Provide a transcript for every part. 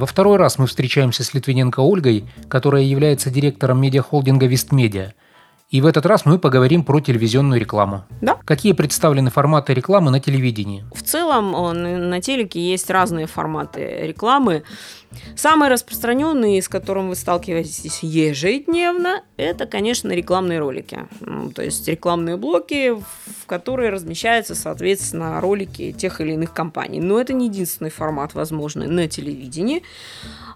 Во второй раз мы встречаемся с Литвиненко Ольгой, которая является директором медиахолдинга «Вестмедиа». И в этот раз мы поговорим про телевизионную рекламу. Да. Какие представлены форматы рекламы на телевидении? В целом на телеке есть разные форматы рекламы. Самый распространенный, с которым вы сталкиваетесь ежедневно, это, конечно, рекламные ролики. То есть рекламные блоки, в которые размещаются, соответственно, ролики тех или иных компаний. Но это не единственный формат возможный на телевидении.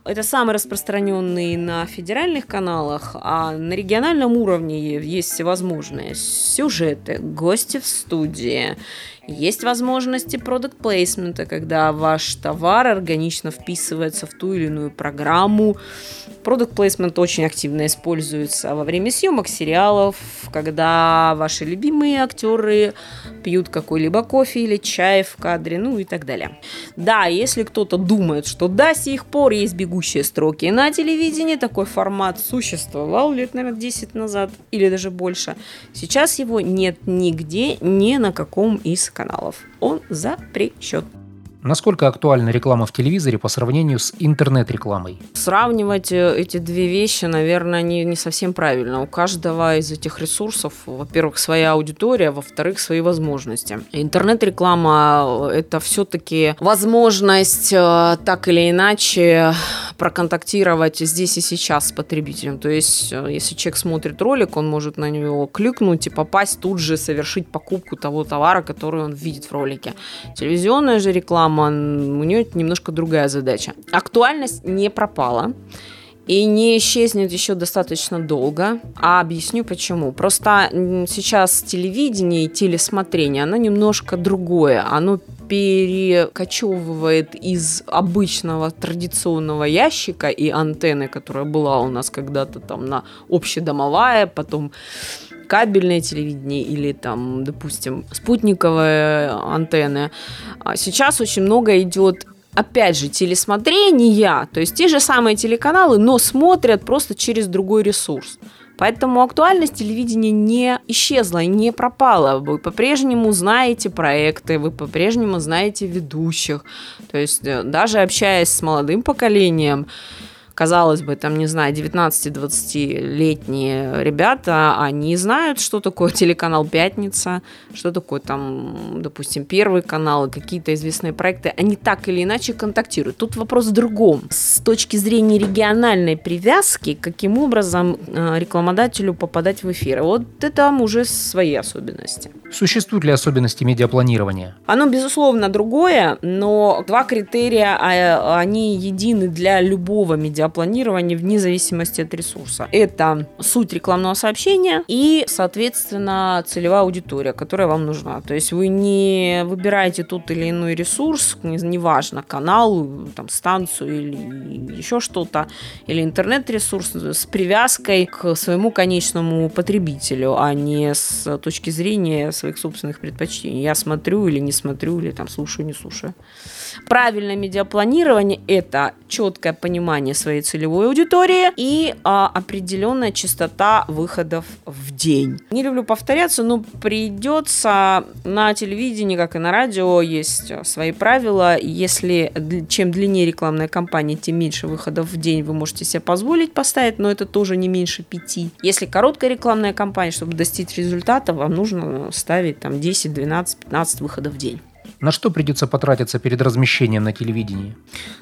Это самый распространенный на федеральных каналах, а на региональном уровне есть всевозможные сюжеты, гости в студии, есть возможности продукт плейсмента, когда ваш товар органично вписывается в ту или иную программу. Продукт плейсмент очень активно используется во время съемок сериалов, когда ваши любимые актеры пьют какой-либо кофе или чай в кадре, ну и так далее. Да, если кто-то думает, что до сих пор есть бегущие строки на телевидении, такой формат существовал лет, наверное, 10 назад или даже больше. Сейчас его нет нигде, ни на каком из каналов. Он запрещен. Насколько актуальна реклама в телевизоре по сравнению с интернет-рекламой? Сравнивать э, эти две вещи, наверное, не, не совсем правильно. У каждого из этих ресурсов, во-первых, своя аудитория, во-вторых, свои возможности. Интернет-реклама – это все-таки возможность э, так или иначе проконтактировать здесь и сейчас с потребителем. То есть, э, если человек смотрит ролик, он может на него кликнуть и попасть тут же, совершить покупку того товара, который он видит в ролике. Телевизионная же реклама мама, у нее немножко другая задача. Актуальность не пропала и не исчезнет еще достаточно долго. А объясню почему. Просто сейчас телевидение и телесмотрение, оно немножко другое. Оно перекочевывает из обычного традиционного ящика и антенны, которая была у нас когда-то там на общедомовая, потом кабельное телевидение или там, допустим, спутниковые антенны. А сейчас очень много идет опять же, телесмотрения, то есть те же самые телеканалы, но смотрят просто через другой ресурс. Поэтому актуальность телевидения не исчезла и не пропала. Вы по-прежнему знаете проекты, вы по-прежнему знаете ведущих. То есть э, даже общаясь с молодым поколением, казалось бы, там, не знаю, 19-20-летние ребята, они знают, что такое телеканал «Пятница», что такое там, допустим, Первый канал, какие-то известные проекты, они так или иначе контактируют. Тут вопрос в другом. С точки зрения региональной привязки, каким образом э, рекламодателю попадать в эфир? Вот это там уже свои особенности. Существуют ли особенности медиапланирования? Оно, безусловно, другое, но два критерия, а, они едины для любого медиапланирования медиапланирования вне зависимости от ресурса. Это суть рекламного сообщения и, соответственно, целевая аудитория, которая вам нужна. То есть вы не выбираете тот или иной ресурс, неважно, канал, там, станцию или еще что-то, или интернет-ресурс с привязкой к своему конечному потребителю, а не с точки зрения своих собственных предпочтений. Я смотрю или не смотрю, или там слушаю, не слушаю. Правильное медиапланирование – это четкое понимание своей целевой аудитории и а, определенная частота выходов в день. Не люблю повторяться, но придется на телевидении, как и на радио, есть свои правила. Если чем длиннее рекламная кампания, тем меньше выходов в день вы можете себе позволить поставить, но это тоже не меньше пяти. Если короткая рекламная кампания, чтобы достичь результата, вам нужно ставить там 10, 12, 15 выходов в день. На что придется потратиться перед размещением на телевидении?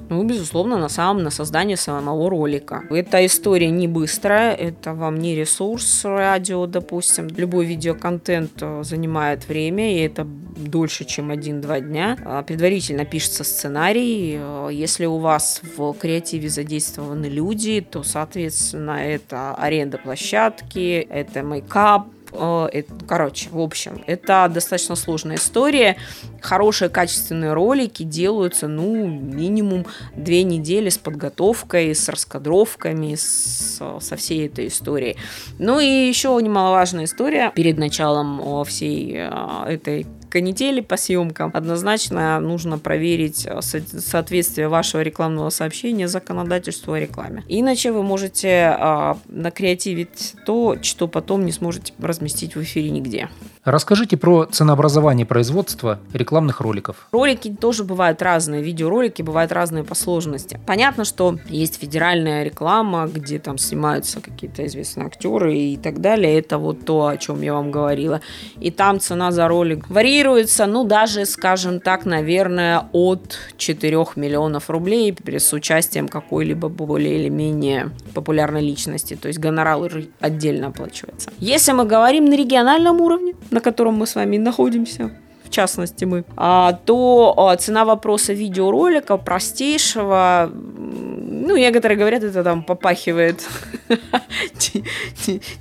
Ну, безусловно, на самом на создание самого ролика. Эта история не быстрая, это вам не ресурс радио, допустим. Любой видеоконтент э, занимает время, и это дольше, чем один-два дня. А, предварительно пишется сценарий. Э, если у вас в креативе задействованы люди, то, соответственно, это аренда площадки, это мейкап, короче, в общем, это достаточно сложная история. Хорошие качественные ролики делаются, ну, минимум две недели с подготовкой, с раскадровками, с, со всей этой историей. Ну и еще немаловажная история перед началом всей э, этой канители по съемкам, однозначно нужно проверить э, соответствие вашего рекламного сообщения законодательству о рекламе. Иначе вы можете а, накреативить то, что потом не сможете разместить в эфире нигде. Расскажите про ценообразование производства рекламных роликов. Ролики тоже бывают разные, видеоролики бывают разные по сложности. Понятно, что есть федеральная реклама, где там снимаются какие-то известные актеры и так далее. Это вот то, о чем я вам говорила. И там цена за ролик варьируется, ну, даже, скажем так, наверное, от 4 миллионов рублей с участием какой-либо более или менее популярной личности. То есть гонорар отдельно оплачивается. Если мы говорим на региональном уровне, на котором мы с вами находимся, в частности мы, а, то а, цена вопроса видеоролика простейшего, ну, некоторые говорят, это там попахивает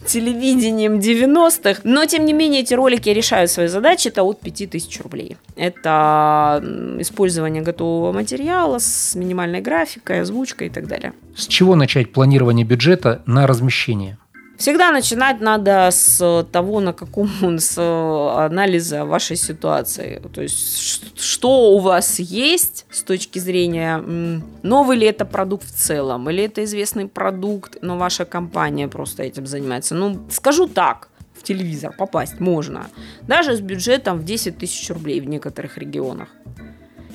телевидением 90-х, но, тем не менее, эти ролики решают свои задачи, это от 5000 рублей. Это использование готового материала с минимальной графикой, озвучкой и так далее. С чего начать планирование бюджета на размещение? Всегда начинать надо с того, на каком с анализа вашей ситуации. То есть, что у вас есть с точки зрения, новый ли это продукт в целом, или это известный продукт, но ваша компания просто этим занимается. Ну, скажу так, в телевизор попасть можно. Даже с бюджетом в 10 тысяч рублей в некоторых регионах.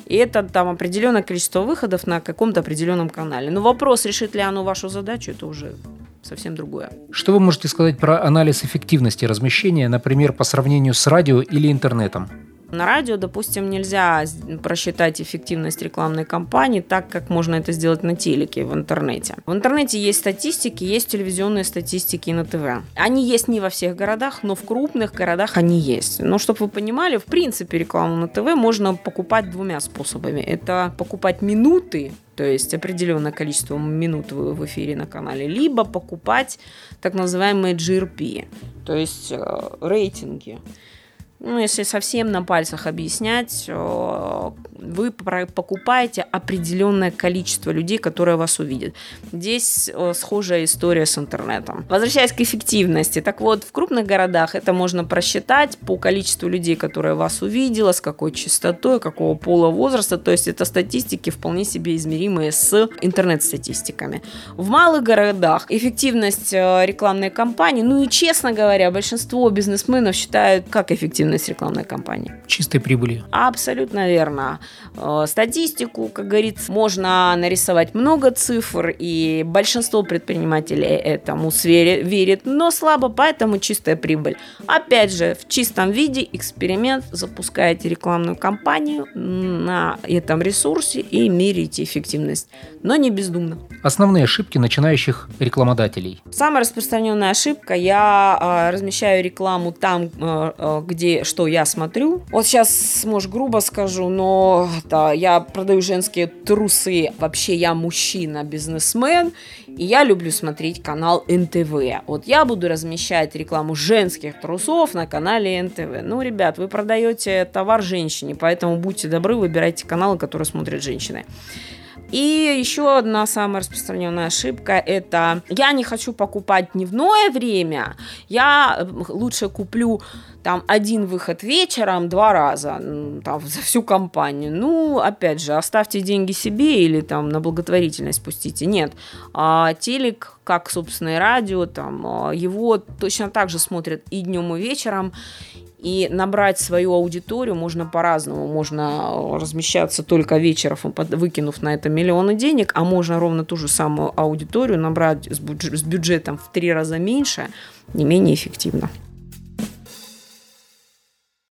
И это там определенное количество выходов на каком-то определенном канале. Но вопрос, решит ли оно вашу задачу, это уже совсем другое. Что вы можете сказать про анализ эффективности размещения, например, по сравнению с радио или интернетом? На радио, допустим, нельзя просчитать эффективность рекламной кампании так, как можно это сделать на телеке, в интернете. В интернете есть статистики, есть телевизионные статистики на ТВ. Они есть не во всех городах, но в крупных городах они есть. Но чтобы вы понимали, в принципе, рекламу на ТВ можно покупать двумя способами. Это покупать минуты то есть определенное количество минут в эфире на канале, либо покупать так называемые GRP, то есть э, рейтинги ну, если совсем на пальцах объяснять, вы покупаете определенное количество людей, которые вас увидят. Здесь схожая история с интернетом. Возвращаясь к эффективности, так вот, в крупных городах это можно просчитать по количеству людей, которые вас увидела, с какой частотой, какого пола, возраста, то есть это статистики вполне себе измеримые с интернет-статистиками. В малых городах эффективность э, рекламной кампании, ну и честно говоря, большинство бизнесменов считают, как эффективность эффективность рекламной кампании. Чистой прибыли. Абсолютно верно. Э, статистику, как говорится, можно нарисовать много цифр, и большинство предпринимателей этому верит, но слабо, поэтому чистая прибыль. Опять же, в чистом виде эксперимент, запускаете рекламную кампанию на этом ресурсе и меряете эффективность, но не бездумно. Основные ошибки начинающих рекламодателей. Самая распространенная ошибка, я э, размещаю рекламу там, э, что я смотрю. Вот сейчас, может, грубо скажу, но да, я продаю женские трусы. Вообще я мужчина, бизнесмен, и я люблю смотреть канал НТВ. Вот я буду размещать рекламу женских трусов на канале НТВ. Ну, ребят, вы продаете товар женщине, поэтому будьте добры, выбирайте каналы, которые смотрят женщины. И еще одна самая распространенная ошибка – это я не хочу покупать дневное время, я э, лучше куплю там один выход вечером два раза там, за всю компанию. Ну, опять же, оставьте деньги себе или там на благотворительность пустите. Нет. А, телек, как, собственно, и радио, там, а, его точно так же смотрят и днем, и вечером. И набрать свою аудиторию можно по-разному. Можно размещаться только вечером, выкинув на это миллионы денег, а можно ровно ту же самую аудиторию набрать с бюджетом в три раза меньше, не менее эффективно.